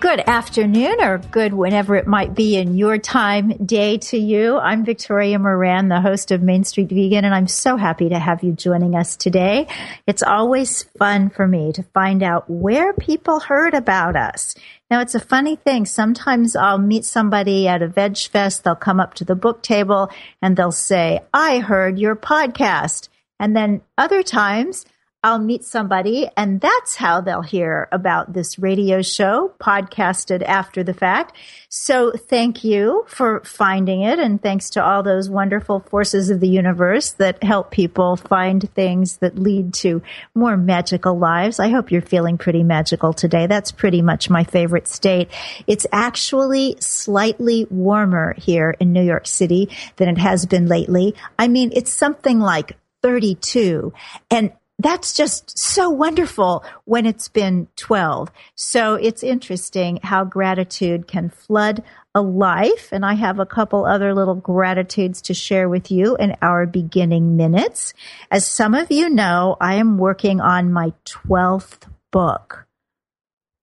Good afternoon or good whenever it might be in your time, day to you. I'm Victoria Moran, the host of Main Street Vegan, and I'm so happy to have you joining us today. It's always fun for me to find out where people heard about us. Now, it's a funny thing. Sometimes I'll meet somebody at a veg fest. They'll come up to the book table and they'll say, I heard your podcast. And then other times I'll meet somebody and that's how they'll hear about this radio show podcasted after the fact. So thank you for finding it. And thanks to all those wonderful forces of the universe that help people find things that lead to more magical lives. I hope you're feeling pretty magical today. That's pretty much my favorite state. It's actually slightly warmer here in New York City than it has been lately. I mean, it's something like 32 and that's just so wonderful when it's been 12. So it's interesting how gratitude can flood a life. And I have a couple other little gratitudes to share with you in our beginning minutes. As some of you know, I am working on my 12th book.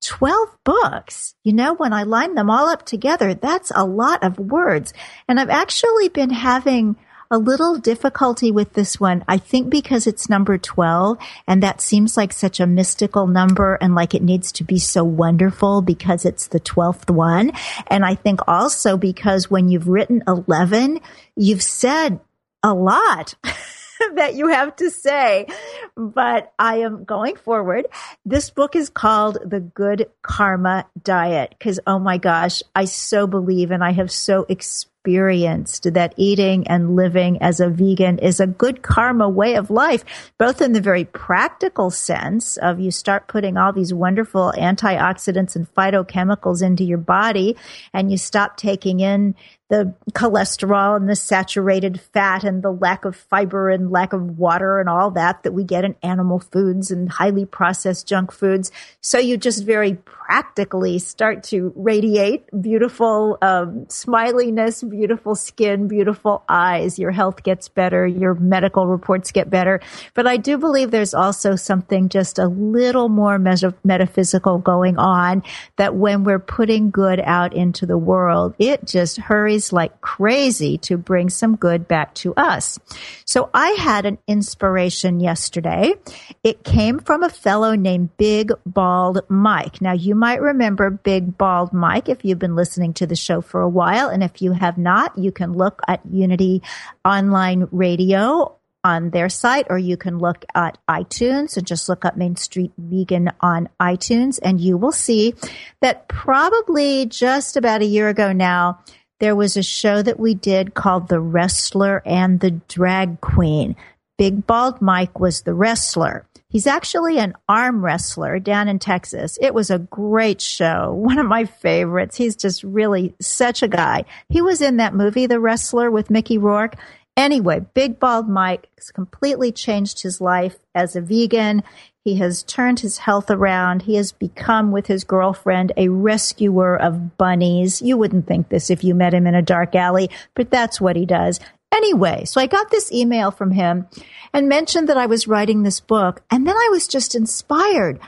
12 books. You know, when I line them all up together, that's a lot of words. And I've actually been having a little difficulty with this one. I think because it's number 12 and that seems like such a mystical number and like it needs to be so wonderful because it's the 12th one. And I think also because when you've written 11, you've said a lot. that you have to say, but I am going forward. This book is called The Good Karma Diet because, oh my gosh, I so believe and I have so experienced experienced that eating and living as a vegan is a good karma way of life, both in the very practical sense of you start putting all these wonderful antioxidants and phytochemicals into your body and you stop taking in the cholesterol and the saturated fat and the lack of fiber and lack of water and all that that we get in animal foods and highly processed junk foods. So you just very practically start to radiate beautiful um, smiliness, beautiful skin, beautiful eyes. Your health gets better. Your medical reports get better. But I do believe there's also something just a little more metaphysical going on that when we're putting good out into the world, it just hurries like crazy to bring some good back to us. So I had an inspiration yesterday. It came from a fellow named Big Bald Mike. Now you might remember Big Bald Mike if you've been listening to the show for a while. And if you have not, you can look at Unity Online Radio on their site, or you can look at iTunes and just look up Main Street Vegan on iTunes, and you will see that probably just about a year ago now, there was a show that we did called The Wrestler and the Drag Queen. Big Bald Mike was the wrestler. He's actually an arm wrestler down in Texas. It was a great show. One of my favorites. He's just really such a guy. He was in that movie, The Wrestler with Mickey Rourke. Anyway, Big Bald Mike completely changed his life as a vegan. He has turned his health around. He has become, with his girlfriend, a rescuer of bunnies. You wouldn't think this if you met him in a dark alley, but that's what he does. Anyway, so I got this email from him and mentioned that I was writing this book. And then I was just inspired.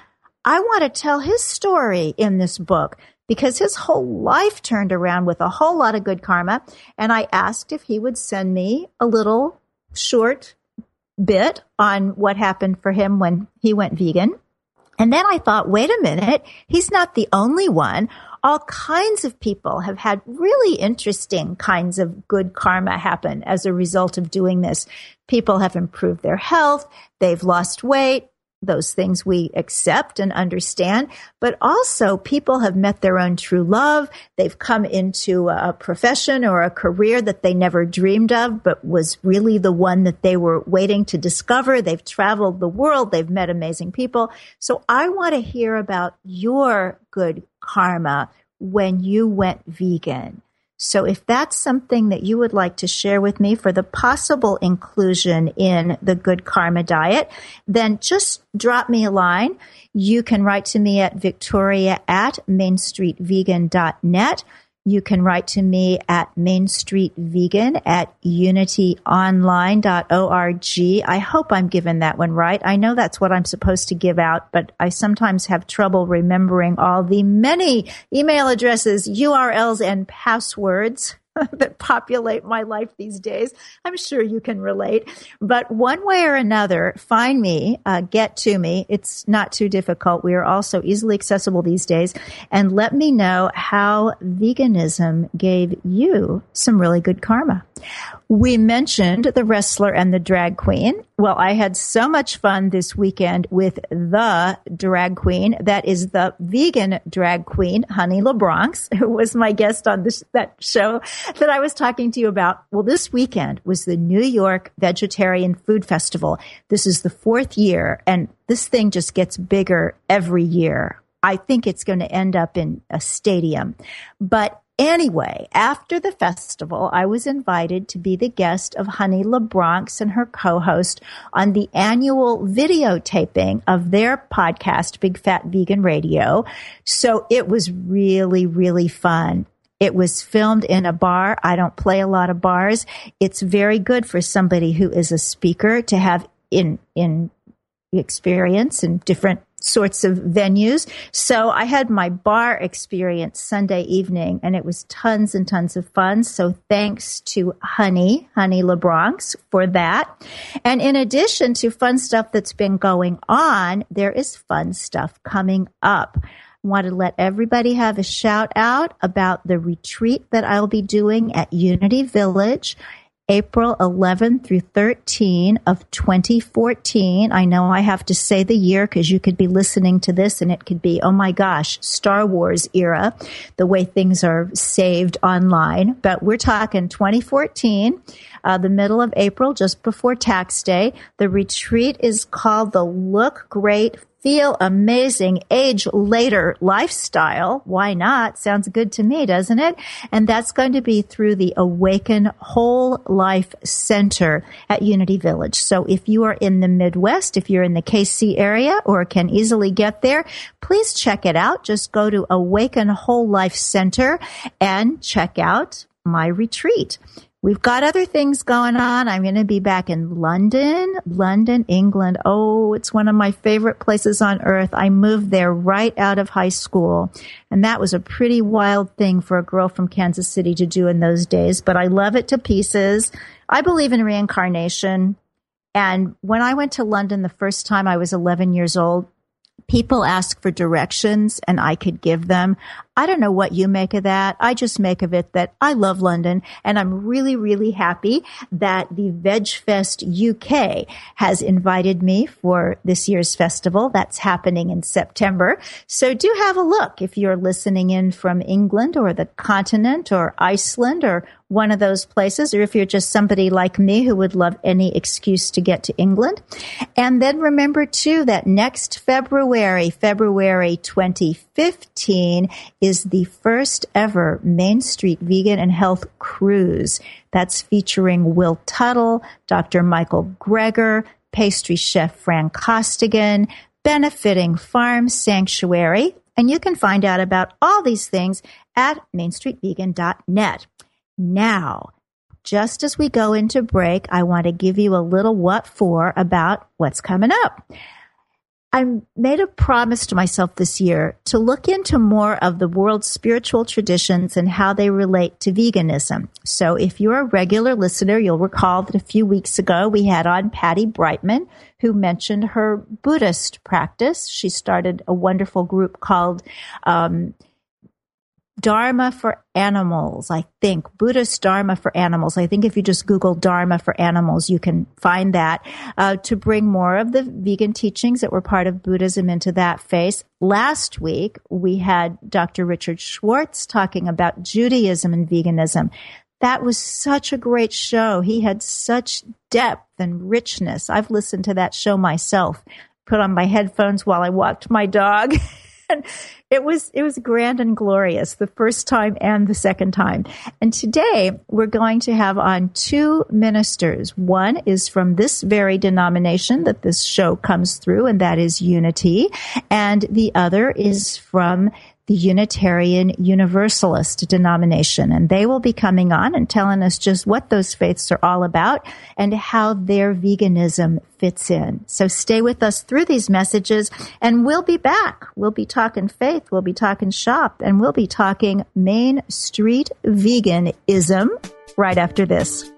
I want to tell his story in this book because his whole life turned around with a whole lot of good karma. And I asked if he would send me a little short bit on what happened for him when he went vegan. And then I thought, wait a minute, he's not the only one. All kinds of people have had really interesting kinds of good karma happen as a result of doing this. People have improved their health, they've lost weight, those things we accept and understand, but also people have met their own true love. They've come into a profession or a career that they never dreamed of, but was really the one that they were waiting to discover. They've traveled the world. They've met amazing people. So I want to hear about your good karma when you went vegan. So if that's something that you would like to share with me for the possible inclusion in the good karma diet, then just drop me a line. You can write to me at victoria at mainstreetvegan.net. You can write to me at mainstreetvegan Street Vegan at unityonline.org. I hope I'm giving that one right. I know that's what I'm supposed to give out, but I sometimes have trouble remembering all the many email addresses, URLs, and passwords. that populate my life these days. I'm sure you can relate. But one way or another, find me, uh, get to me. It's not too difficult. We are also easily accessible these days. And let me know how veganism gave you some really good karma. We mentioned the wrestler and the drag queen. Well, I had so much fun this weekend with the drag queen. That is the vegan drag queen, Honey LaBronx, who was my guest on this, that show that I was talking to you about. Well, this weekend was the New York Vegetarian Food Festival. This is the fourth year and this thing just gets bigger every year. I think it's going to end up in a stadium, but Anyway, after the festival, I was invited to be the guest of Honey LaBronx and her co-host on the annual videotaping of their podcast, Big Fat Vegan Radio. So it was really, really fun. It was filmed in a bar. I don't play a lot of bars. It's very good for somebody who is a speaker to have in, in experience in different sorts of venues. So I had my bar experience Sunday evening and it was tons and tons of fun. So thanks to Honey, Honey LaBronx for that. And in addition to fun stuff that's been going on, there is fun stuff coming up. I want to let everybody have a shout out about the retreat that I'll be doing at Unity Village April 11 through 13 of 2014. I know I have to say the year because you could be listening to this and it could be, oh my gosh, Star Wars era, the way things are saved online. But we're talking 2014, uh, the middle of April, just before tax day. The retreat is called the Look Great feel amazing age later lifestyle. Why not? Sounds good to me, doesn't it? And that's going to be through the Awaken Whole Life Center at Unity Village. So if you are in the Midwest, if you're in the KC area or can easily get there, please check it out. Just go to Awaken Whole Life Center and check out my retreat. We've got other things going on. I'm going to be back in London, London, England. Oh, it's one of my favorite places on earth. I moved there right out of high school. And that was a pretty wild thing for a girl from Kansas City to do in those days, but I love it to pieces. I believe in reincarnation. And when I went to London the first time I was 11 years old, people asked for directions and I could give them. I don't know what you make of that. I just make of it that I love London and I'm really, really happy that the VegFest UK has invited me for this year's festival. That's happening in September. So do have a look if you're listening in from England or the continent or Iceland or one of those places, or if you're just somebody like me who would love any excuse to get to England. And then remember too that next February, February 2015 is the first ever Main Street Vegan and Health Cruise. That's featuring Will Tuttle, Dr. Michael Greger, pastry chef Fran Costigan, benefiting Farm Sanctuary. And you can find out about all these things at mainstreetvegan.net. Now, just as we go into break, I want to give you a little what for about what's coming up. I made a promise to myself this year to look into more of the world's spiritual traditions and how they relate to veganism. So if you're a regular listener, you'll recall that a few weeks ago we had on Patty Breitman, who mentioned her Buddhist practice. She started a wonderful group called um, Dharma for animals, I think. Buddhist Dharma for animals. I think if you just Google Dharma for animals, you can find that uh, to bring more of the vegan teachings that were part of Buddhism into that face. Last week, we had Dr. Richard Schwartz talking about Judaism and veganism. That was such a great show. He had such depth and richness. I've listened to that show myself, put on my headphones while I walked my dog. it was it was grand and glorious the first time and the second time. And today we're going to have on two ministers. One is from this very denomination that this show comes through, and that is Unity, and the other is from the Unitarian Universalist denomination. And they will be coming on and telling us just what those faiths are all about and how their veganism fits in. So stay with us through these messages and we'll be back. We'll be talking faith, we'll be talking shop, and we'll be talking Main Street veganism right after this.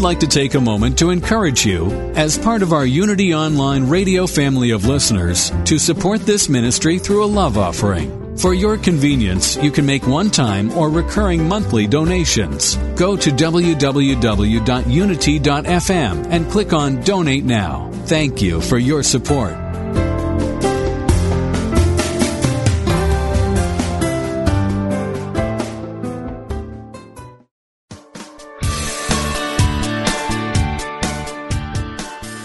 Like to take a moment to encourage you, as part of our Unity Online radio family of listeners, to support this ministry through a love offering. For your convenience, you can make one time or recurring monthly donations. Go to www.unity.fm and click on Donate Now. Thank you for your support.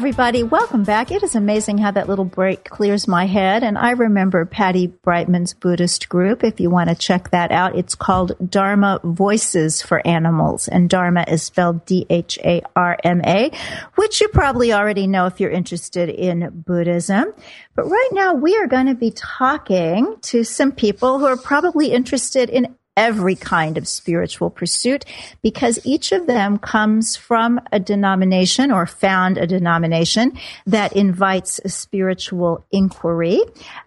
Everybody. Welcome back. It is amazing how that little break clears my head. And I remember Patty Breitman's Buddhist group. If you want to check that out, it's called Dharma Voices for Animals. And Dharma is spelled D-H-A-R-M-A, which you probably already know if you're interested in Buddhism. But right now we are going to be talking to some people who are probably interested in every kind of spiritual pursuit because each of them comes from a denomination or found a denomination that invites a spiritual inquiry.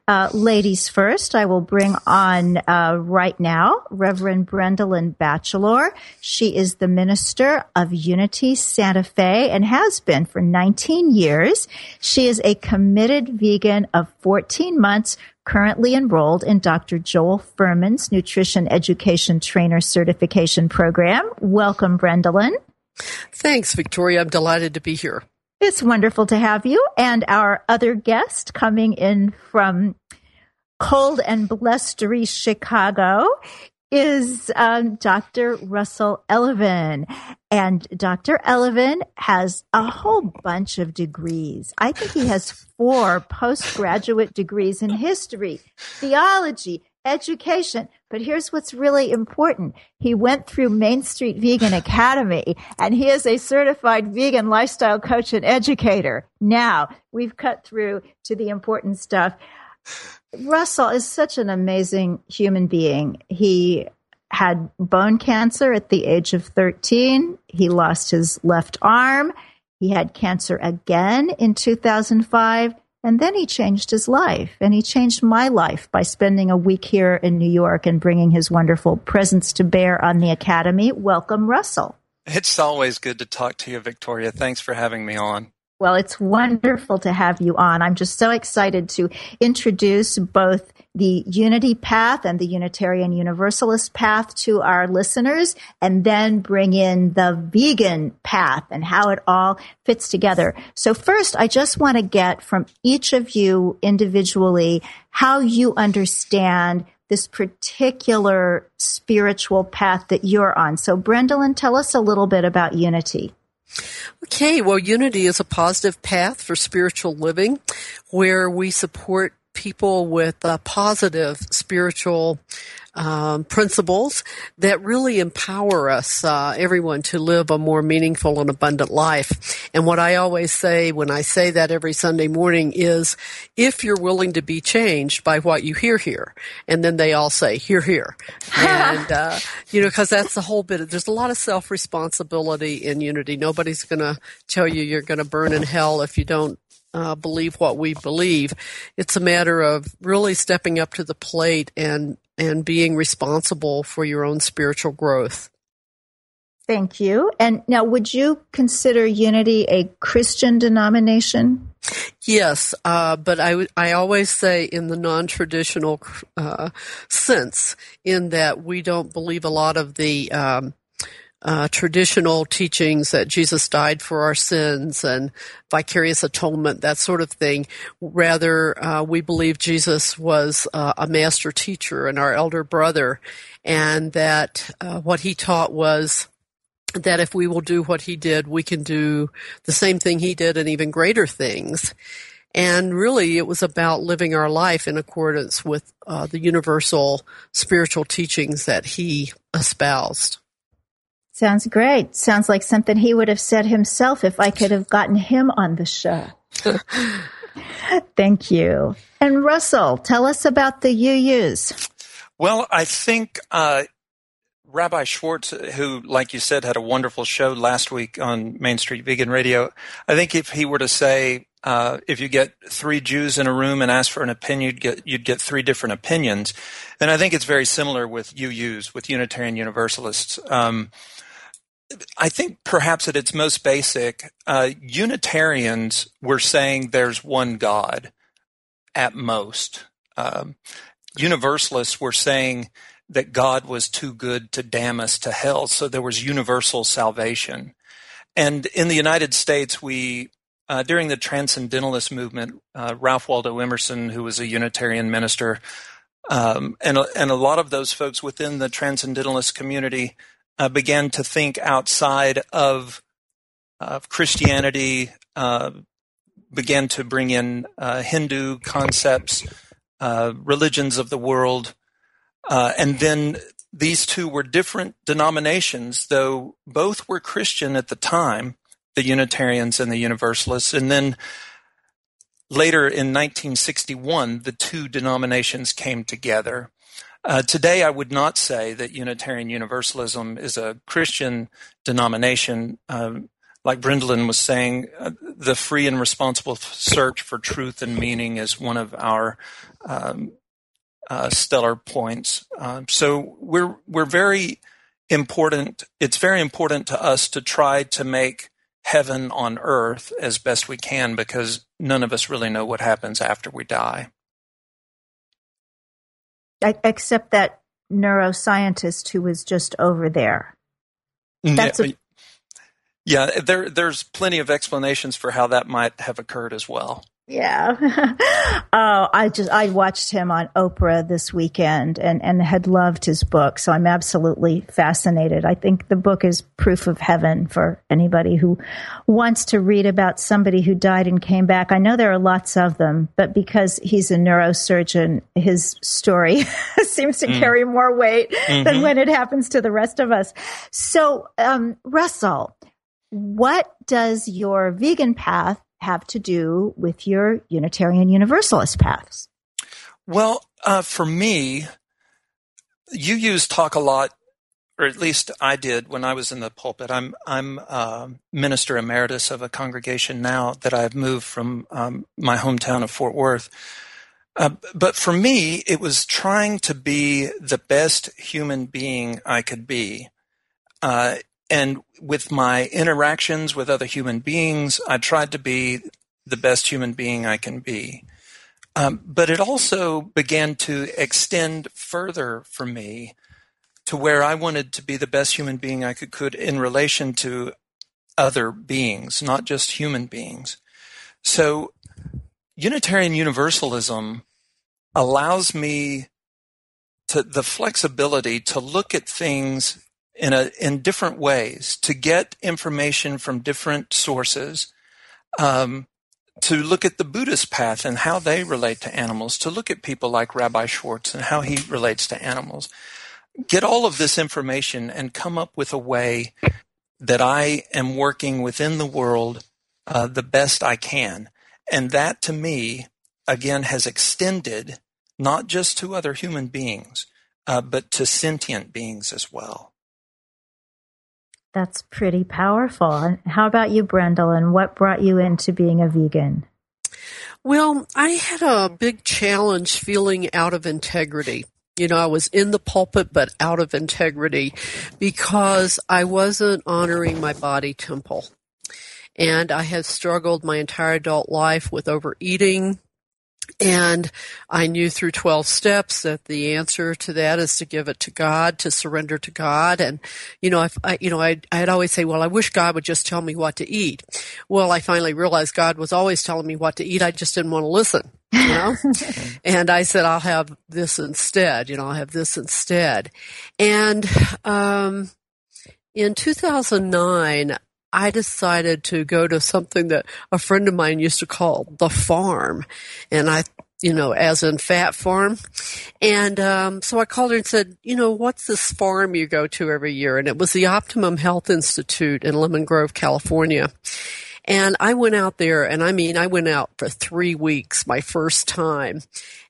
Uh, ladies first, I will bring on uh, right now Reverend Brendalyn Batchelor. She is the minister of Unity Santa Fe and has been for 19 years. She is a committed vegan of 14 months currently enrolled in Dr. Joel Fuhrman's Nutrition Education Trainer Certification Program. Welcome, Brendalyn. Thanks, Victoria. I'm delighted to be here. It's wonderful to have you. And our other guest coming in from cold and blustery Chicago is um, Dr. Russell Elleven. And Dr. Elleven has a whole bunch of degrees. I think he has four postgraduate degrees in history, theology, education. But here's what's really important. He went through Main Street Vegan Academy and he is a certified vegan lifestyle coach and educator. Now we've cut through to the important stuff. Russell is such an amazing human being. He had bone cancer at the age of 13. He lost his left arm. He had cancer again in 2005. And then he changed his life and he changed my life by spending a week here in New York and bringing his wonderful presence to bear on the Academy. Welcome, Russell. It's always good to talk to you, Victoria. Thanks for having me on. Well, it's wonderful to have you on. I'm just so excited to introduce both the unity path and the Unitarian Universalist path to our listeners and then bring in the vegan path and how it all fits together. So first, I just want to get from each of you individually how you understand this particular spiritual path that you're on. So Brendalyn, tell us a little bit about unity. Okay, well, unity is a positive path for spiritual living where we support people with uh, positive spiritual um, principles that really empower us, uh, everyone, to live a more meaningful and abundant life. And what I always say when I say that every Sunday morning is, if you're willing to be changed by what you hear here, and then they all say, "Hear, hear," and uh, you know, because that's the whole bit. Of, there's a lot of self responsibility in unity. Nobody's going to tell you you're going to burn in hell if you don't uh, believe what we believe. It's a matter of really stepping up to the plate and and being responsible for your own spiritual growth. Thank you. And now, would you consider Unity a Christian denomination? Yes, uh, but I, I always say in the non-traditional uh, sense, in that we don't believe a lot of the um, uh, traditional teachings that Jesus died for our sins and vicarious atonement, that sort of thing. Rather, uh, we believe Jesus was uh, a master teacher and our elder brother, and that uh, what he taught was that if we will do what he did, we can do the same thing he did and even greater things. And really, it was about living our life in accordance with uh, the universal spiritual teachings that he espoused. Sounds great. Sounds like something he would have said himself if I could have gotten him on the show. Thank you. And Russell, tell us about the UUs. Well, I think uh, Rabbi Schwartz, who, like you said, had a wonderful show last week on Main Street Vegan Radio, I think if he were to say, uh, if you get three Jews in a room and ask for an opinion, you'd get, you'd get three different opinions. And I think it's very similar with UUs, with Unitarian Universalists. Um, I think perhaps at its most basic, uh, Unitarians were saying there's one God at most. Um, Universalists were saying that God was too good to damn us to hell, so there was universal salvation. And in the United States, we uh, during the Transcendentalist movement, uh, Ralph Waldo Emerson, who was a Unitarian minister, um, and and a lot of those folks within the Transcendentalist community uh, began to think outside of of Christianity, uh, began to bring in uh, Hindu concepts, uh, religions of the world, uh, and then these two were different denominations, though both were Christian at the time, the Unitarians and the Universalists. And then later in 1961, the two denominations came together. Uh, today, I would not say that Unitarian Universalism is a Christian denomination. Um, like Brendan was saying, uh, the free and responsible search for truth and meaning is one of our um, uh, stellar points. Uh, so we're we're very important. It's very important to us to try to make heaven on earth as best we can because none of us really know what happens after we die except that neuroscientist who was just over there. Mm, That's yeah, a- yeah, there there's plenty of explanations for how that might have occurred as well. Yeah. oh, I just I watched him on Oprah this weekend and and had loved his book. So I'm absolutely fascinated. I think the book is proof of heaven for anybody who wants to read about somebody who died and came back. I know there are lots of them, but because he's a neurosurgeon, his story seems to mm. carry more weight mm-hmm. than when it happens to the rest of us. So, um, Russell, what does your vegan path have to do with your Unitarian Universalist paths? Well, uh, for me, UUs talk a lot, or at least I did when I was in the pulpit. I'm I'm uh, minister emeritus of a congregation now that I've moved from um, my hometown of Fort Worth. Uh, but for me, it was trying to be the best human being I could be. Uh, and with my interactions with other human beings, I tried to be the best human being I can be. Um, but it also began to extend further for me to where I wanted to be the best human being I could, could in relation to other beings, not just human beings. So Unitarian Universalism allows me to the flexibility to look at things in a in different ways to get information from different sources um, to look at the buddhist path and how they relate to animals to look at people like rabbi schwartz and how he relates to animals. Get all of this information and come up with a way that i am working within the world uh, the best i can. And that to me again has extended not just to other human beings uh, but to sentient beings as well that's pretty powerful. How about you, Brendan? What brought you into being a vegan? Well, I had a big challenge feeling out of integrity. You know, I was in the pulpit, but out of integrity because I wasn't honoring my body temple. And I had struggled my entire adult life with overeating, and I knew through 12 steps that the answer to that is to give it to God, to surrender to God. And, you know, if I, you know, I'd, I'd always say, well, I wish God would just tell me what to eat. Well, I finally realized God was always telling me what to eat. I just didn't want to listen, you know? and I said, I'll have this instead, you know, I'll have this instead. And, um, in 2009, I decided to go to something that a friend of mine used to call the farm. And I you know, as in fat farm. And um, so I called her and said, you know, what's this farm you go to every year? And it was the Optimum Health Institute in Lemon Grove, California. And I went out there, and I mean, I went out for three weeks, my first time.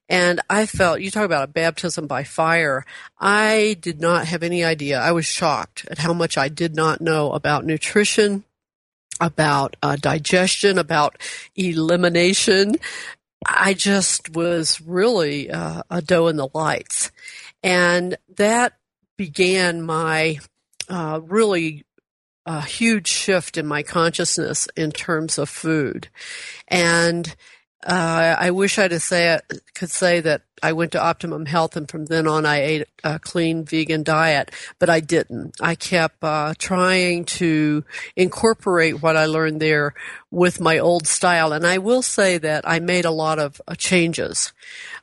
And I felt, you talk about a baptism by fire. I did not have any idea. I was shocked at how much I did not know about nutrition, about uh, digestion, about elimination. I just was really uh, a doe in the lights. And that began my uh, really a huge shift in my consciousness in terms of food. And uh, I wish I'd say could say that I went to Optimum Health and from then on I ate a clean vegan diet, but I didn't. I kept uh, trying to incorporate what I learned there with my old style, and I will say that I made a lot of uh, changes.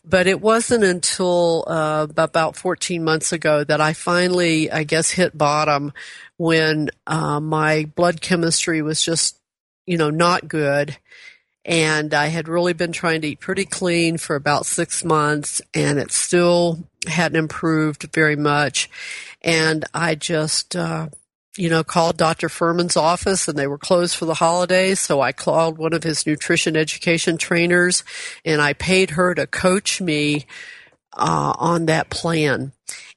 But it wasn't until uh, about 14 months ago that I finally, I guess, hit bottom when uh, my blood chemistry was just, you know, not good and I had really been trying to eat pretty clean for about six months, and it still hadn't improved very much. And I just, uh, you know, called Dr. Fuhrman's office, and they were closed for the holidays. So I called one of his nutrition education trainers, and I paid her to coach me uh, on that plan,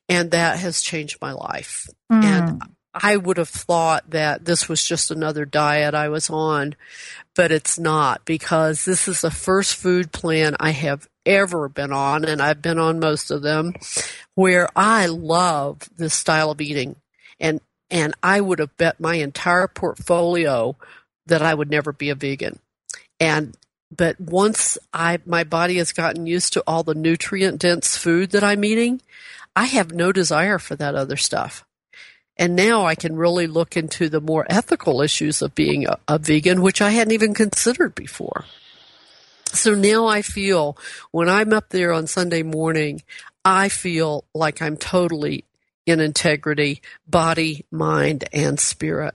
and that has changed my life. Mm. And I would have thought that this was just another diet I was on, but it's not because this is the first food plan I have ever been on, and I've been on most of them, where I love this style of eating. And, and I would have bet my entire portfolio that I would never be a vegan. And, but once I, my body has gotten used to all the nutrient dense food that I'm eating, I have no desire for that other stuff. And now I can really look into the more ethical issues of being a, a, vegan, which I hadn't even considered before. So now I feel when I'm up there on Sunday morning, I feel like I'm totally in integrity, body, mind, and spirit.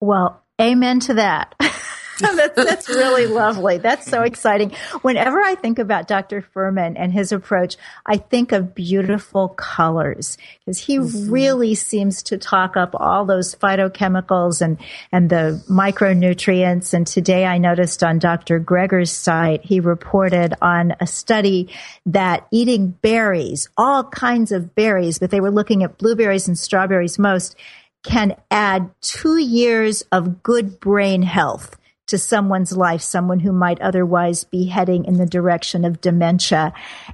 Well, amen to that. that's, that's really lovely. That's so exciting. Whenever I think about Dr. Fuhrman and his approach, I think of beautiful colors because he mm-hmm. really seems to talk up all those phytochemicals and, and the micronutrients. And today I noticed on Dr. Greger's site, he reported on a study that eating berries, all kinds of berries, but they were looking at blueberries and strawberries most, can add two years of good brain health to someone's life, someone who might otherwise be heading in the direction of dementia.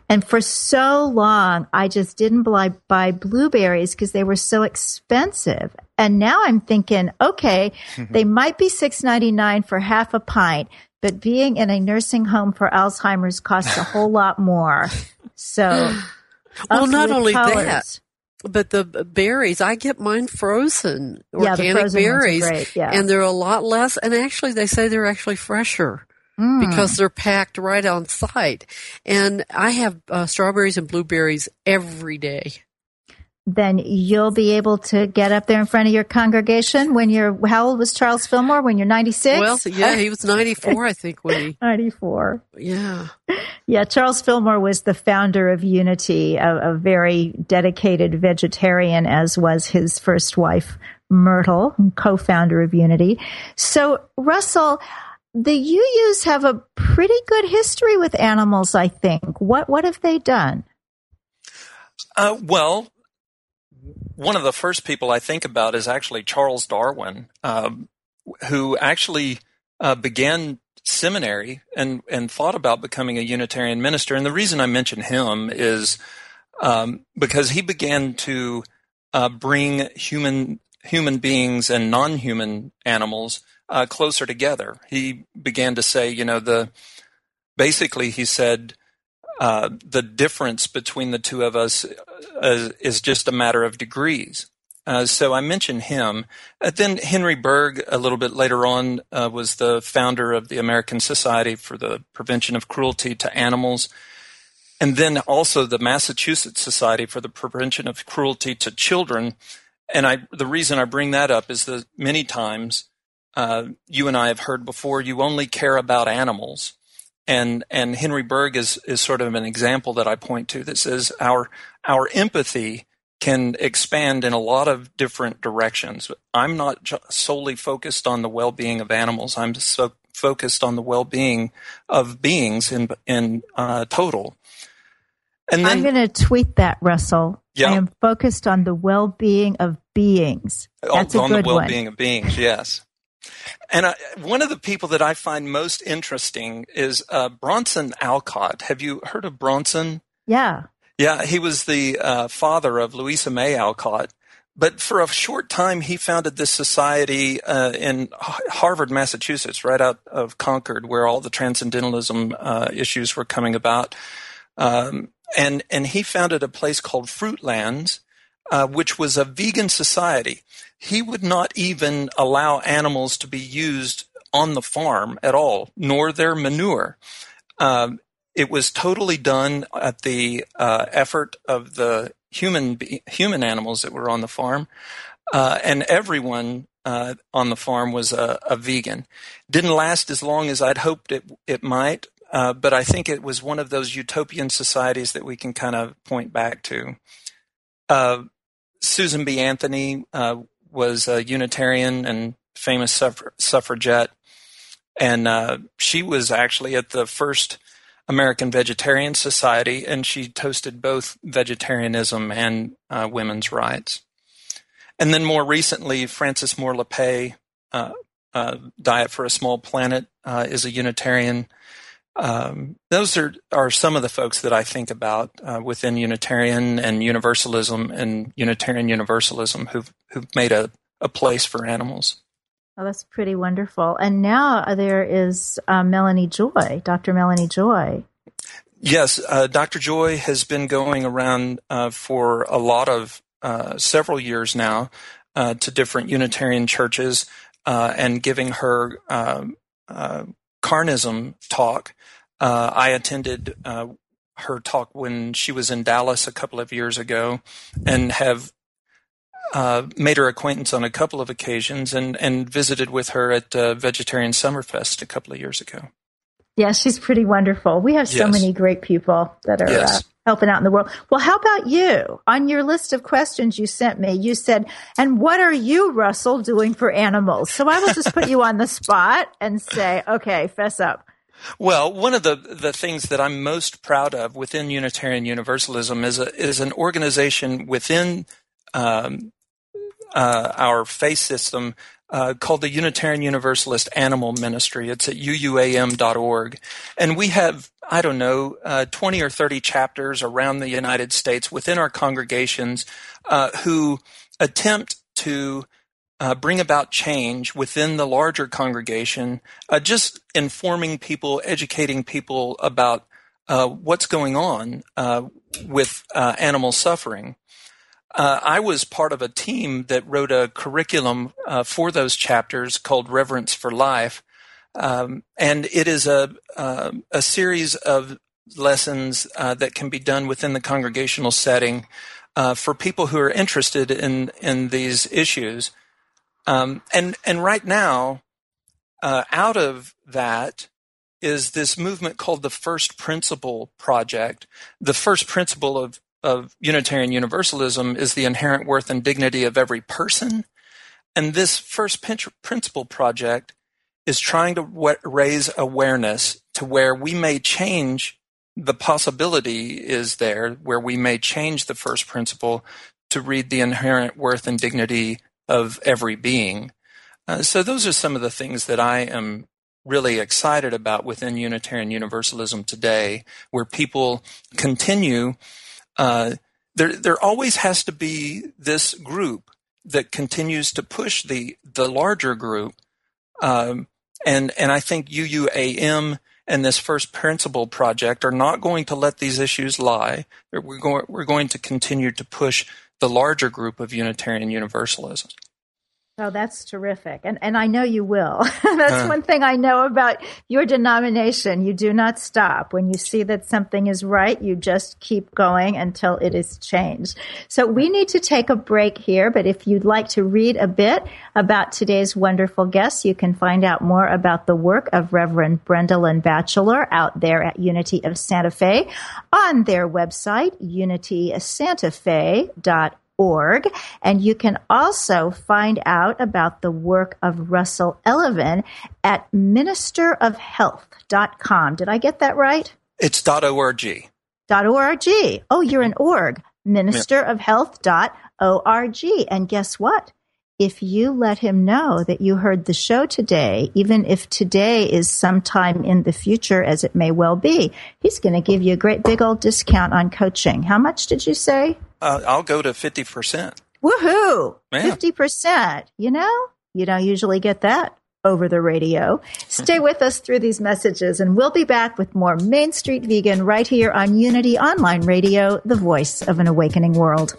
And for so long, I just didn't buy, buy blueberries because they were so expensive. And now I'm thinking, okay, they might be six ninety nine for half a pint, but being in a nursing home for Alzheimer's costs a whole lot more. So, well, not only colors. that, but the berries, I get mine frozen, organic yeah, berries, yeah. and they're a lot less. And actually, they say they're actually fresher. Mm. Because they're packed right on site. And I have uh, strawberries and blueberries every day then you'll be able to get up there in front of your congregation when you're how old was Charles Fillmore when you're 96? Well, yeah, he was 94 I think when he 94. Yeah. Yeah, Charles Fillmore was the founder of Unity, a, a very dedicated vegetarian as was his first wife Myrtle, co-founder of Unity. So, Russell, the UUs have a pretty good history with animals, I think. What what have they done? Uh, well, one of the first people I think about is actually Charles Darwin, um, who actually uh, began seminary and and thought about becoming a Unitarian minister. And the reason I mention him is um, because he began to uh, bring human human beings and non-human animals uh, closer together. He began to say, you know, the basically he said uh, the difference between the two of us uh, is just a matter of degrees. Uh, so I mentioned him. Uh, then Henry Bergh, a little bit later on, was the founder of the American Society for the Prevention of Cruelty to Animals. And then also the Massachusetts Society for the Prevention of Cruelty to Children. And I, the reason I bring that up is that many times you and I have heard before, you only care about animals and and Henry Bergh is is sort of an example that I point to that says our our empathy can expand in a lot of different directions. I'm not solely focused on the well-being of animals. I'm so focused on the well-being of beings in in uh, total. And then, I'm going to tweet that, Russell. Yeah. I am focused on the well-being of beings. That's on, a good the well-being one. of beings. Yes. And I, one of the people that I find most interesting is uh, Bronson Alcott. Have you heard of Bronson? Yeah. Yeah, he was the uh, father of Louisa May Alcott. But for a short time, he founded this society uh, in Harvard, Massachusetts, right out of Concord, where all the transcendentalism uh, issues were coming about. Um, and and he founded a place called Fruitlands, uh, which was a vegan society. He would not even allow animals to be used on the farm at all, nor their manure. Um, it was totally done at the uh, effort of the human human animals that were on the farm, uh, and everyone uh, on the farm was a, a, vegan. Didn't last as long as I'd hoped it it might, uh, but I think it was one of those utopian societies that we can kind of point back to. Uh, Susan B. Anthony uh, was a Unitarian and famous suffra- suffragette, and she was actually at the first American Vegetarian Society, and she toasted both vegetarianism and uh, women's rights. And then more recently, Frances Moore Lappé, uh, uh, Diet for a Small Planet, uh, is a Unitarian. Um, those are, are some of the folks that I think about uh, within Unitarian and Universalism and Unitarian Universalism who've, who've made a, a place for animals. Oh, that's pretty wonderful. And now there is uh, Melanie Joy, Dr. Melanie Joy. Yes, uh, Dr. Joy has been going around uh, for a lot of uh, several years now uh, to different Unitarian churches uh, and giving her um, carnism talk. I attended her talk when she was in Dallas a couple of years ago and have uh, made her acquaintance on a couple of occasions and, and visited with her at uh, Vegetarian Summerfest a couple of years ago. Yeah, she's pretty wonderful. We have so yes. many great people that are uh, yes. uh, helping out in the world. Well, how about you? On your list of questions you sent me, you said, and what are you, Russell, doing for animals? So I will just put you on the spot and say, okay, fess up. Well, one of the, the things that I'm most proud of within Unitarian Universalism is a, is an organization within um, uh, our faith system uh, called the Unitarian Universalist Animal Ministry. It's at uuam.org. And we have, I don't know, uh, 20 or 30 chapters around the United States within our congregations uh, who attempt to uh, bring about change within the larger congregation, uh, just informing people, educating people about what's going on with animal suffering. Uh, I was part of a team that wrote a curriculum uh, for those chapters called Reverence for Life. Um, and it is a, uh, a series of lessons uh, that can be done within the congregational setting uh, for people who are interested in, in these issues. Um, and, and right now, uh, out of that, is this movement called the First Principle Project. The first principle of of Unitarian Universalism is the inherent worth and dignity of every person. And this first principle project is trying to raise awareness to where we may change the possibility is there where we may change the first principle to read the inherent worth and dignity of every being. Uh, so those are some of the things that I am really excited about within Unitarian Universalism today, where people continue uh, there there always has to be this group that continues to push the the larger group, um, and and I think UUAM and this first principle project are not going to let these issues lie. We're going we're going to continue to push the larger group of Unitarian Universalism. Oh, that's terrific. And and I know you will. that's uh, one thing I know about your denomination. You do not stop. When you see that something is right, you just keep going until it is changed. So we need to take a break here, but if you'd like to read a bit about today's wonderful guests, you can find out more about the work of Reverend Brendolyn Batchelor out there at Unity of Santa Fe on their website, unitysantafe.org org. And you can also find out about the work of Russell Elleven at ministerofhealth.com. Did I get that right? It's .org. .org. Oh, you're an org. Ministerofhealth.org. And guess what? If you let him know that you heard the show today, even if today is sometime in the future, as it may well be, he's going to give you a great big old discount on coaching. How much did you say? Uh, I'll go to 50%. Woohoo! Yeah. 50%. You know, you don't usually get that over the radio. Stay with us through these messages, and we'll be back with more Main Street Vegan right here on Unity Online Radio, the voice of an awakening world.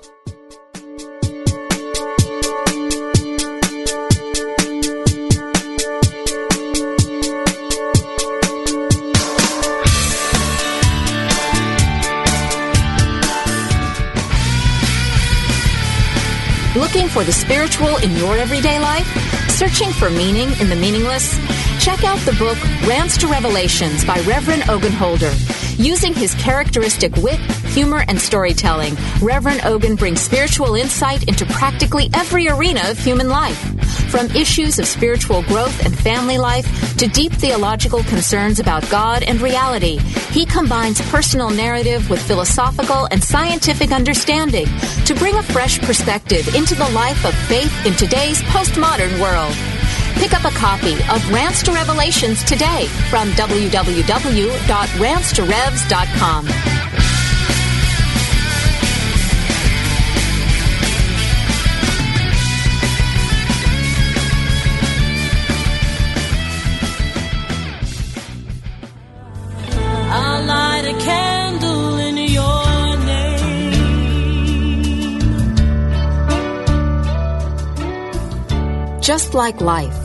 For the spiritual in your everyday life? Searching for meaning in the meaningless? Check out the book Rants to Revelations by Reverend Ogun Holder. Using his characteristic wit, humor, and storytelling, Reverend Ogun brings spiritual insight into practically every arena of human life. From issues of spiritual growth and family life to deep theological concerns about God and reality, he combines personal narrative with philosophical and scientific understanding to bring a fresh perspective into the life of faith in today's postmodern world. Pick up a copy of Rants to Revelations today from www.rantsterevs.com. Just like life,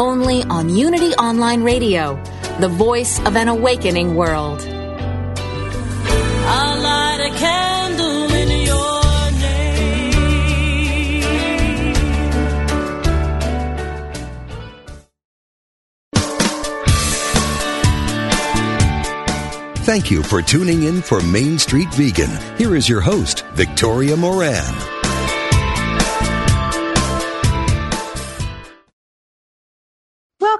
Only on Unity Online Radio, the voice of an awakening world. I'll light a candle in your name. Thank you for tuning in for Main Street Vegan. Here is your host, Victoria Moran.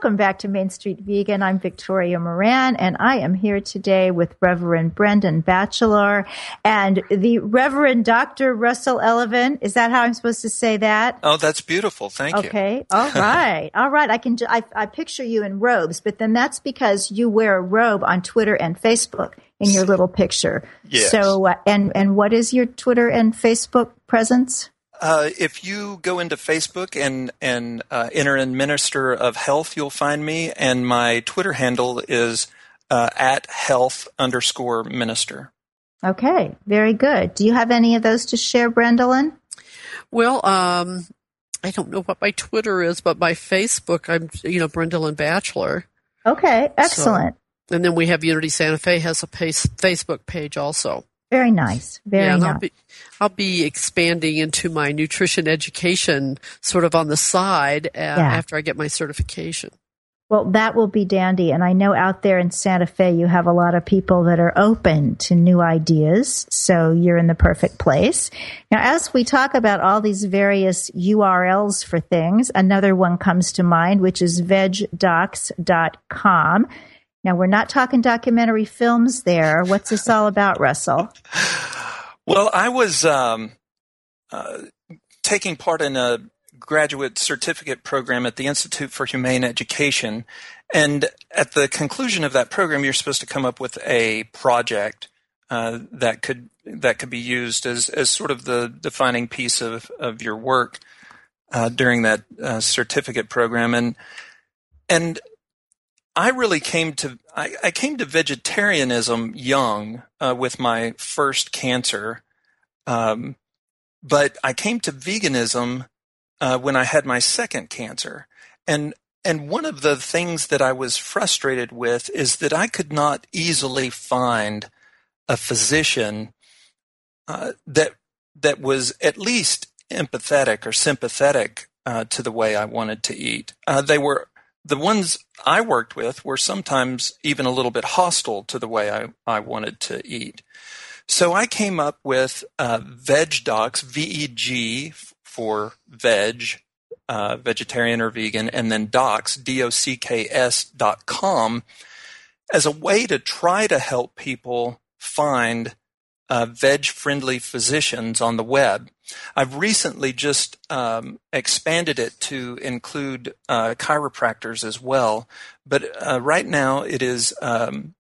Welcome back to Main Street Vegan. I'm Victoria Moran, and I am here today with Reverend Brendan Batchelor and the Reverend Dr. Russell Elleven. Is that how I'm supposed to say that? Oh, that's beautiful. Thank okay. you. Okay. All right. All right. I can. I, I picture you in robes, but then that's because you wear a robe on Twitter and Facebook in your little picture. Yes. So, uh, and and what is your Twitter and Facebook presence? Uh, if you go into Facebook and and uh, enter in Minister of Health, you'll find me, and my Twitter handle is uh, at health underscore minister. Okay, very good. Do you have any of those to share, Brendolyn? Well, um, I don't know what my Twitter is, but my Facebook, I'm you know Brendolyn Batchelor. Okay, excellent. So, and then we have Unity Santa Fe has a pace, Facebook page also. Very nice. Very yeah, nice. I'll be, I'll be, expanding into my nutrition education sort of on the side uh, yeah. after I get my certification. Well, that will be dandy. And I know out there in Santa Fe, you have a lot of people that are open to new ideas. So you're in the perfect place. Now, as we talk about all these various URLs for things, another one comes to mind, which is vegdocs.com. Now, we're not talking documentary films there. What's this all about, Russell? Well, I was um, uh, taking part in a graduate certificate program at the Institute for Humane Education. And at the conclusion of that program, you're supposed to come up with a project uh, that could that could be used as as sort of the defining piece of of your work uh, during that uh, certificate program. And and I really came to I, I came to vegetarianism young uh, with my first cancer. Um, but I came to veganism uh, when I had my second cancer, and and one of the things that I was frustrated with is that I could not easily find a physician uh, that that was at least empathetic or sympathetic uh, to the way I wanted to eat. Uh, they were the ones I worked with were sometimes even a little bit hostile to the way I, I wanted to eat. So I came up with uh, V-E-G for veg, uh, vegetarian or vegan, and then docs, D-O-C-K-S dot com as a way to try to help people find uh, veg-friendly physicians on the web. I've recently just um, expanded it to include uh, chiropractors as well, but uh, right now it is um,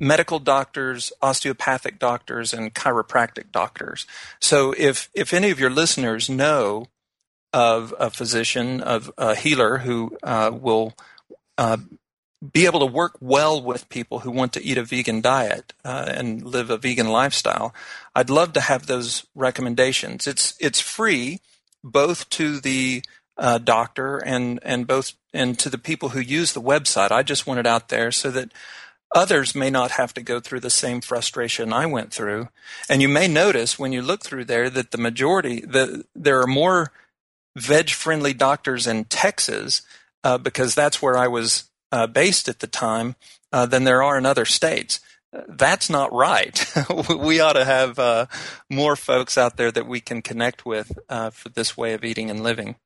medical doctors, osteopathic doctors, and chiropractic doctors. So if if any of your listeners know of a physician, of a healer who uh, will uh, be able to work well with people who want to eat a vegan diet uh, and live a vegan lifestyle, I'd love to have those recommendations. It's it's free both to the uh, doctor and and both and to the people who use the website. I just want it out there so that Others may not have to go through the same frustration I went through. And you may notice when you look through there that the majority, the, there are more veg friendly doctors in Texas, uh, because that's where I was uh, based at the time, uh, than there are in other states. That's not right. we ought to have uh, more folks out there that we can connect with uh, for this way of eating and living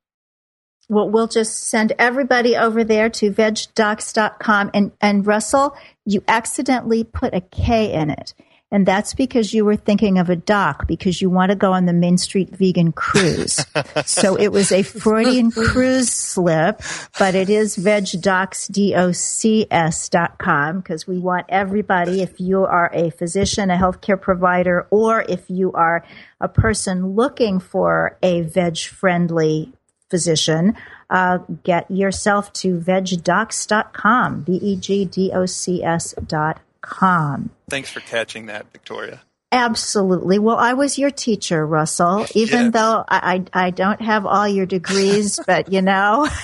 well, we'll just send everybody over there to vegdocs.com. And, and Russell, you accidentally put a K in it. And that's because you were thinking of a doc because you want to go on the Main Street Vegan Cruise. so it was a Freudian cruise slip, but it is vegdocs, D-O-C-S dot com because we want everybody, if you are a physician, a healthcare provider, or if you are a person looking for a veg friendly physician, uh, get yourself to vegdocs.com, V E G D O C S dot com. Thanks for catching that, Victoria. Absolutely. Well, I was your teacher, Russell, even yes. though I, I, I don't have all your degrees, but you know.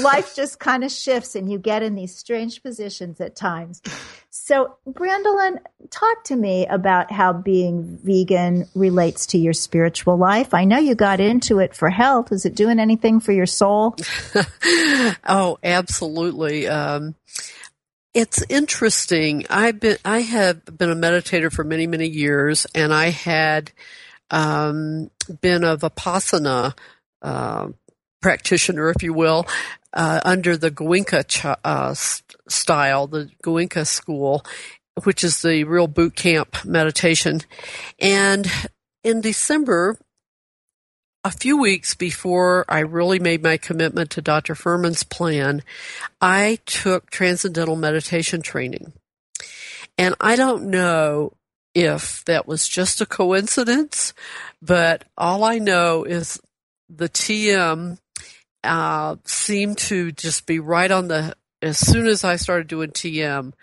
life just kind of shifts and you get in these strange positions at times. So, Brandolyn, talk to me about how being vegan relates to your spiritual life. I know you got into it for health. Is it doing anything for your soul? oh, absolutely. Um, it's interesting. I've been, I have been a meditator for many, many years, and I had um, been of Vipassana uh, practitioner, if you will, uh, under the Goenka ch- uh, style, the Goenka school, which is the real boot camp meditation. And in December, a few weeks before I really made my commitment to Dr. Fuhrman's plan, I took transcendental meditation training. And I don't know if that was just a coincidence, but all I know is the TM uh, seemed to just be right on the. As soon as I started doing TM,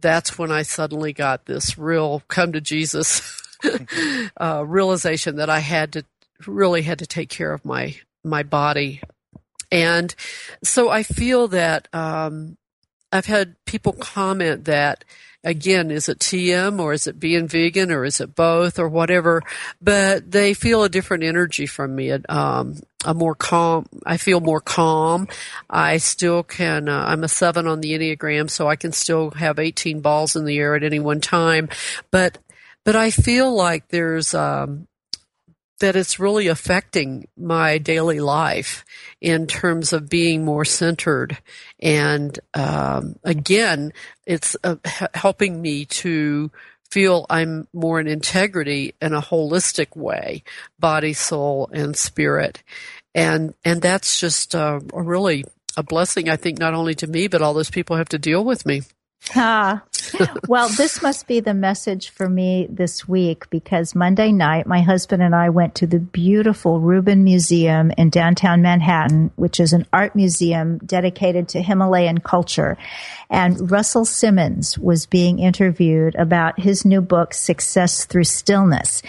that's when I suddenly got this real come to Jesus uh, realization that I had to really had to take care of my my body, and so I feel that um, I've had people comment that again, is it TM or is it being vegan or is it both or whatever? But they feel a different energy from me. Um, a more calm. I feel more calm. I still can. Uh, I'm a seven on the enneagram, so I can still have 18 balls in the air at any one time. But but I feel like there's um, that it's really affecting my daily life in terms of being more centered. And um, again, it's uh, helping me to feel I'm more in integrity in a holistic way, body, soul, and spirit. and and that's just uh, a really a blessing, I think, not only to me but all those people have to deal with me. Ah, well, this must be the message for me this week because Monday night, my husband and I went to the beautiful Rubin Museum in downtown Manhattan, which is an art museum dedicated to Himalayan culture. And Russell Simmons was being interviewed about his new book, Success Through Stillness.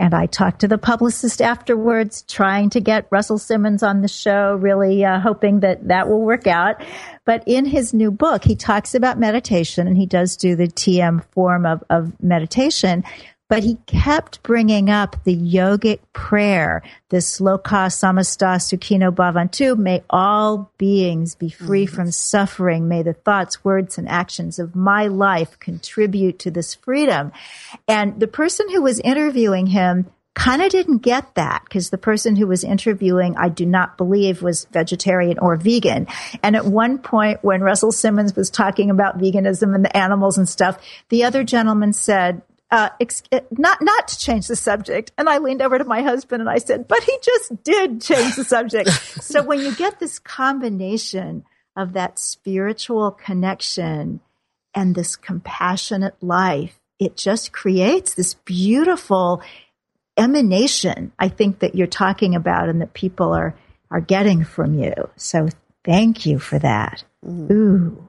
And I talked to the publicist afterwards, trying to get Russell Simmons on the show, really uh, hoping that that will work out. But in his new book, he talks about meditation and he does do the TM form of, of meditation. But he kept bringing up the yogic prayer, this loka samasta sukhino bhavantu. May all beings be free mm-hmm. from suffering. May the thoughts, words, and actions of my life contribute to this freedom. And the person who was interviewing him kind of didn't get that because the person who was interviewing, I do not believe was vegetarian or vegan. And at one point when Russell Simmons was talking about veganism and the animals and stuff, the other gentleman said, uh, ex- uh, not not to change the subject. And I leaned over to my husband and I said, "But he just did change the subject." so when you get this combination of that spiritual connection and this compassionate life, it just creates this beautiful emanation. I think that you're talking about and that people are are getting from you. So thank you for that. Mm. Ooh.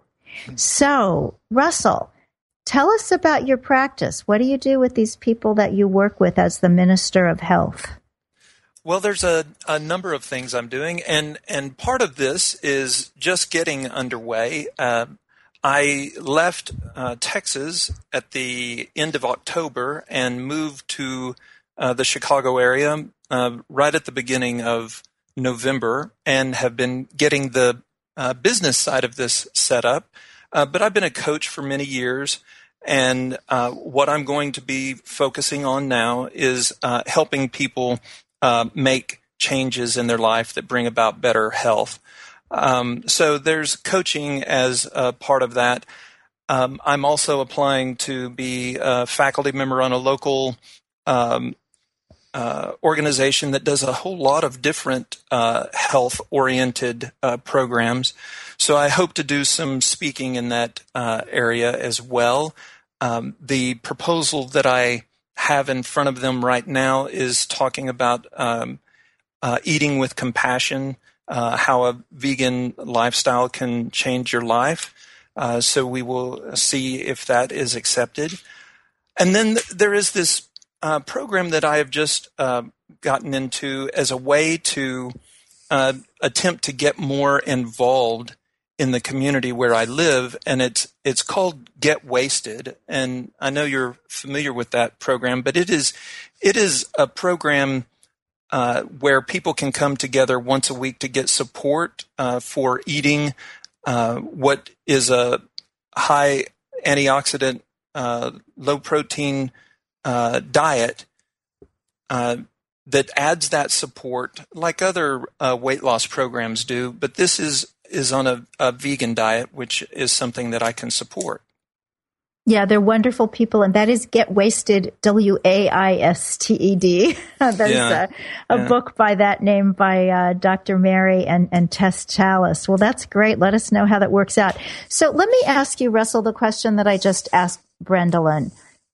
So Russell Tell us about your practice. What do you do with these people that you work with as the Minister of Health? Well, there's a, a number of things I'm doing, and, and part of this is just getting underway. Uh, I left uh, Texas at the end of October and moved to uh, the Chicago area uh, right at the beginning of November and have been getting the uh, business side of this set up. Uh, but I've been a coach for many years. And uh, what I'm going to be focusing on now is uh, helping people uh, make changes in their life that bring about better health. Um, so there's coaching as a part of that. Um, I'm also applying to be a faculty member on a local um, uh, organization that does a whole lot of different uh, health oriented uh, programs. So I hope to do some speaking in that uh, area as well. Um, the proposal that I have in front of them right now is talking about um, uh, eating with compassion, uh, how a vegan lifestyle can change your life. Uh, so we will see if that is accepted. And then there is this uh, program that I have just uh, gotten into as a way to uh, attempt to get more involved in the community where I live, and it's it's called Get Waisted. And I know you're familiar with that program, but it is it is a program uh, where people can come together once a week to get support uh, for eating uh, what is a high antioxidant, uh, low protein uh, diet uh, that adds that support like other weight loss programs do. But this is is on a, a vegan diet, which is something that I can support. Yeah, they're wonderful people, and that is Get Waisted, W A I S T E D. There's yeah, a, a yeah. book by that name by uh, Dr. Mary and, and Tess Challis. Well, that's great. Let us know how that works out. So let me ask you, Russell, the question that I just asked Brendolyn.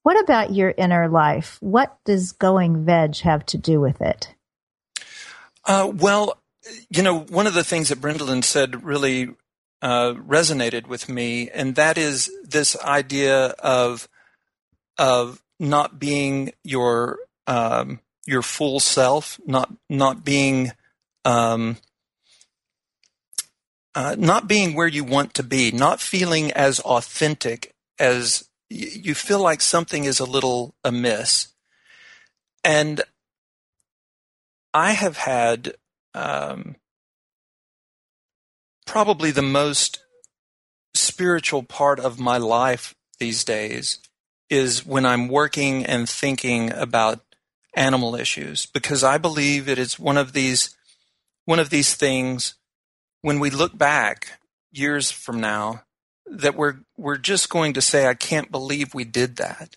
What about your inner life? What does going veg have to do with it? Uh, well, you know, one of the things that Brendolyn said really uh, resonated with me, and that is this idea of of not being your um, your full self, not not being um, uh, not being where you want to be, not feeling as authentic as you feel like something is a little amiss. And I have had um, probably the most spiritual part of my life these days is when I'm working and thinking about animal issues because I believe it is one of these one of these things when we look back years from now that we're we're just going to say I can't believe we did that.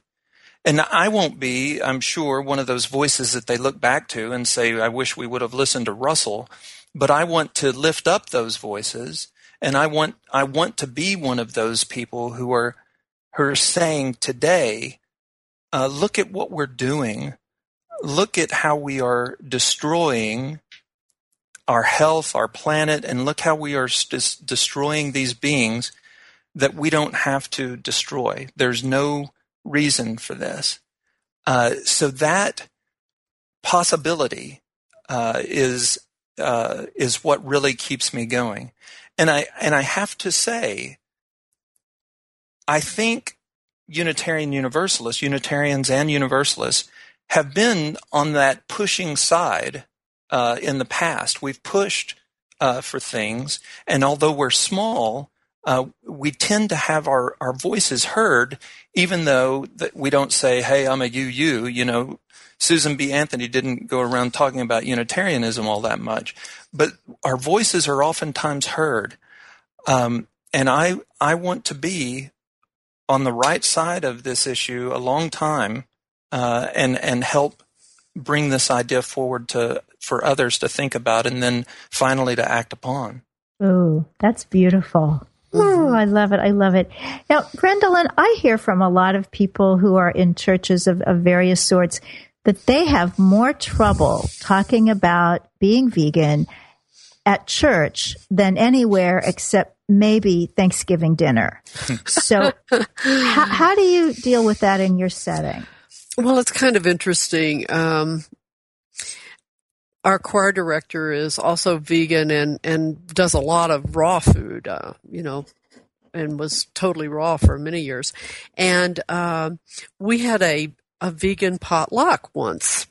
And I won't be, I'm sure, one of those voices that they look back to and say, I wish we would have listened to Russell. But I want to lift up those voices and I want, I want to be one of those people who are, who are saying today, uh, look at what we're doing. Look at how we are destroying our health, our planet, and look how we are st- destroying these beings that we don't have to destroy. There's no reason for this. Uh, so that possibility uh, is uh, is what really keeps me going. And I and I have to say, I think Unitarian Universalists, Unitarians and Universalists, have been on that pushing side uh, in the past. We've pushed uh, for things, and although we're small, uh, we tend to have our, our voices heard, even though that we don't say, "Hey, I'm a UU." You know, Susan B. Anthony didn't go around talking about Unitarianism all that much, but our voices are oftentimes heard. Um, and I I want to be on the right side of this issue a long time, uh, and and help bring this idea forward to for others to think about, and then finally to act upon. Oh, that's beautiful. Oh, I love it. I love it. Now, Gwendolyn, I hear from a lot of people who are in churches of, of various sorts that they have more trouble talking about being vegan at church than anywhere except maybe Thanksgiving dinner. so, how, how, do you deal with that in your setting? Well, it's kind of interesting. Um, our choir director is also vegan and, and does a lot of raw food, uh, you know, and was totally raw for many years. And uh, we had a, a vegan potluck once.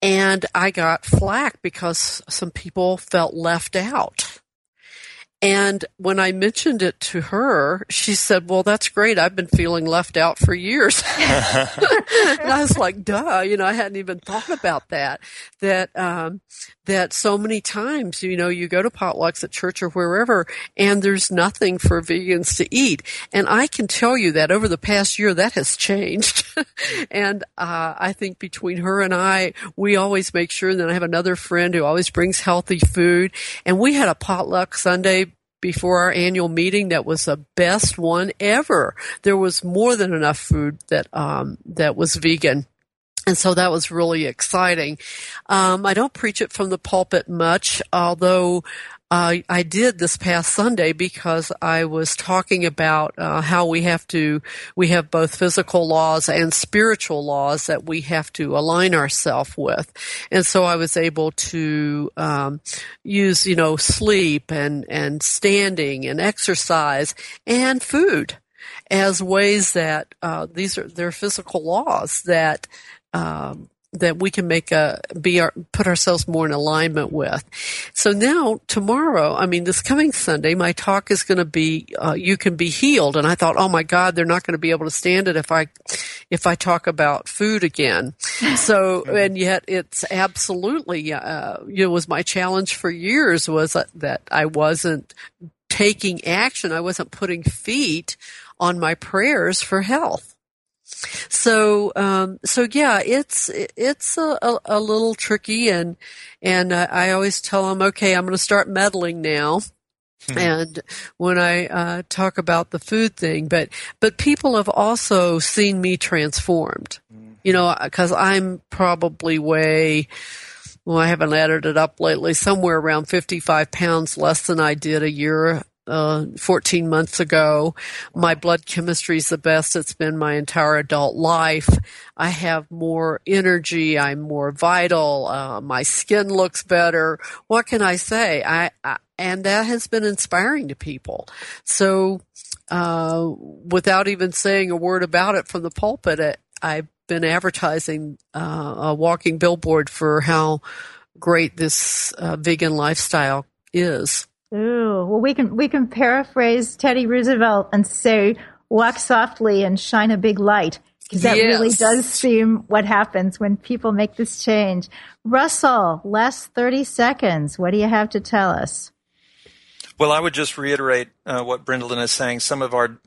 And I got flack because some people felt left out. And when I mentioned it to her, she said, well, that's great. I've been feeling left out for years. and I was like, duh, you know, I hadn't even thought about that, that, um, that so many times, you know, you go to potlucks at church or wherever and there's nothing for vegans to eat. And I can tell you that over the past year, that has changed. and, uh, I think between her and I, we always make sure that I have another friend who always brings healthy food. And we had a potluck Sunday before our annual meeting that was the best one ever. There was more than enough food that um, that was vegan. And so that was really exciting. Um, I don't preach it from the pulpit much, although uh, I did this past Sunday because I was talking about uh, how we have to, we have both physical laws and spiritual laws that we have to align ourselves with, and so I was able to um, use, you know, sleep and and standing and exercise and food as ways that uh, these are they're physical laws that um, that we can make a be our put ourselves more in alignment with. So now tomorrow, I mean this coming Sunday, my talk is going to be uh, you can be healed, and I thought, oh my God, they're not going to be able to stand it if I if I talk about food again. So and yet it's absolutely uh, it was my challenge for years was that I wasn't taking action. I wasn't putting feet on my prayers for health. So, um, so yeah, it's, it's a, a, a little tricky and, and uh, I always tell them, okay, I'm going to start meddling now. Hmm. And when I uh, talk about the food thing, but but people have also seen me transformed, mm. you know, because I'm probably way well, I haven't added it up lately, somewhere around 55 pounds less than I did a year uh, 14 months ago. My blood chemistry is the best it's been my entire adult life. I have more energy. I'm more vital. Uh, my skin looks better. What can I say? I, I and that has been inspiring to people. So, uh, without even saying a word about it from the pulpit, it, I've been advertising uh, a walking billboard for how great this uh, vegan lifestyle is. Ooh, well, we can we can paraphrase Teddy Roosevelt and say, "Walk softly and shine a big light," because that yes. really does seem what happens when people make this change. Russell, last thirty seconds. What do you have to tell us? Well, I would just reiterate uh, what Brendolyn is saying. Some of our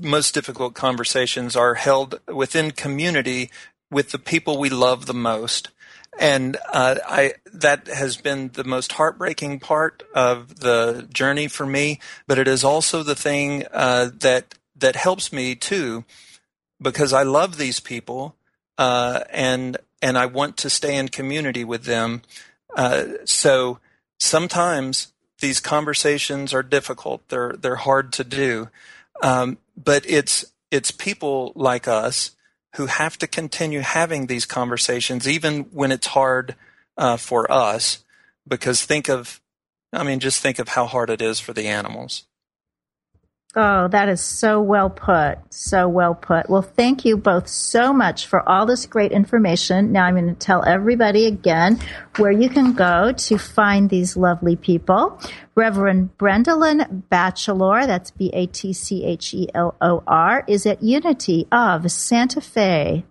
most difficult conversations are held within community with the people we love the most. And uh, I that has been the most heartbreaking part of the journey for me, but it is also the thing uh, that that helps me too, because I love these people, uh, and and I want to stay in community with them. Uh, so sometimes these conversations are difficult; they're they're hard to do, um, but it's it's people like us who have to continue having these conversations, even when it's hard uh, for us. Because think of, I mean, just think of how hard it is for the animals. Oh, that is so well put. So well put. Well, thank you both so much for all this great information. Now I'm going to tell everybody again where you can go to find these lovely people. Reverend Brendolyn Batchelor, that's B-A-T-C-H-E-L-O-R, is at Unity of Santa Fe.org.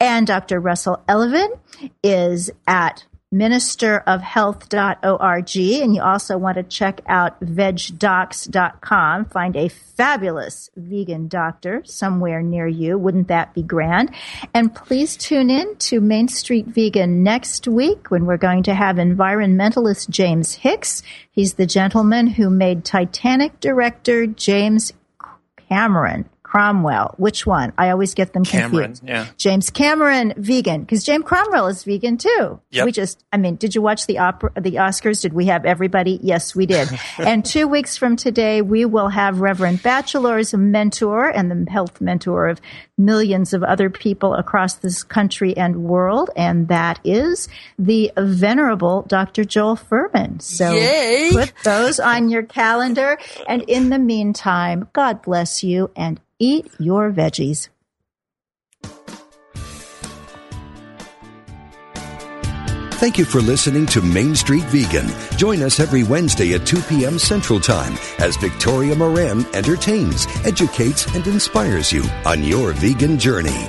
And Dr. Russell Elleven is at ministerofhealth.org. And you also want to check out vegdocs.com. Find a fabulous vegan doctor somewhere near you. Wouldn't that be grand? And please tune in to Main Street Vegan next week when we're going to have environmentalist James Hicks. He's the gentleman who made Titanic director James Cameron Cromwell. Which one? I always get them confused. Yeah. James Cameron, vegan, because James Cromwell is vegan too. Yep. We just, I mean, did you watch the opera, the Oscars? Did we have everybody? Yes, we did. and two weeks from today, we will have Reverend Batchelor's mentor and the health mentor of millions of other people across this country and world, and that is the venerable Dr. Joel Fuhrman. So Yay. put those on your calendar. And in the meantime, God bless you and eat your veggies. Thank you for listening to Main Street Vegan. Join us every Wednesday at 2 p.m. Central Time as Victoria Moran entertains, educates, and inspires you on your vegan journey.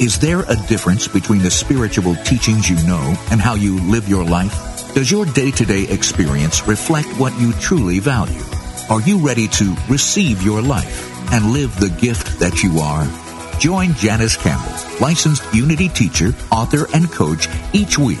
Is there a difference between the spiritual teachings you know and how you live your life? Does your day-to-day experience reflect what you truly value? Are you ready to receive your life and live the gift that you are? Join Janice Campbell, licensed Unity teacher, author, and coach each week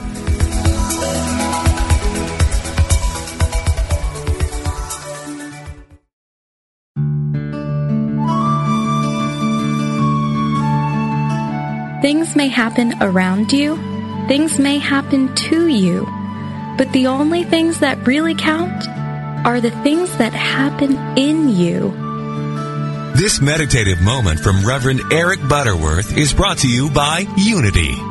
Things may happen around you, things may happen to you, but the only things that really count are the things that happen in you. This meditative moment from Reverend Eric Butterworth is brought to you by Unity.